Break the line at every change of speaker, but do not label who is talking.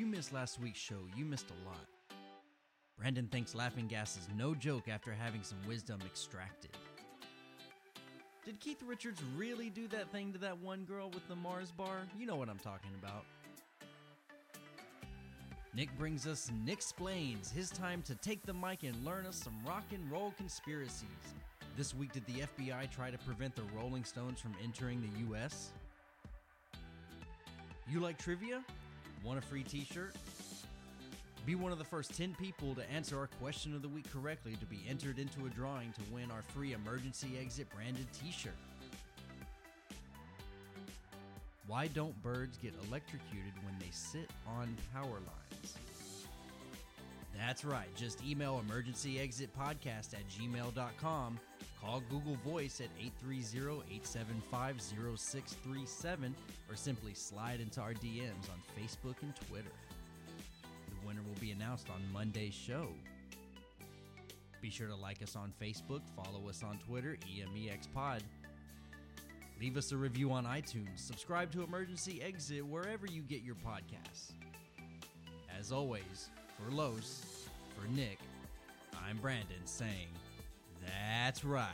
you missed last week's show, you missed a lot. Brandon thinks laughing gas is no joke after having some wisdom extracted. Did Keith Richards really do that thing to that one girl with the Mars bar? You know what I'm talking about. Nick brings us Nick Explains, his time to take the mic and learn us some rock and roll conspiracies. This week, did the FBI try to prevent the Rolling Stones from entering the US? You like trivia? Want a free t shirt? Be one of the first 10 people to answer our question of the week correctly to be entered into a drawing to win our free emergency exit branded t shirt. Why don't birds get electrocuted when they sit on power lines? That's right, just email emergencyexitpodcast at gmail.com, call Google Voice at 830-875-0637, or simply slide into our DMs on Facebook and Twitter. The winner will be announced on Monday's show. Be sure to like us on Facebook, follow us on Twitter, EMEXPod. Leave us a review on iTunes, subscribe to Emergency Exit wherever you get your podcasts. As always, for Los, for Nick, I'm Brandon saying, That's right.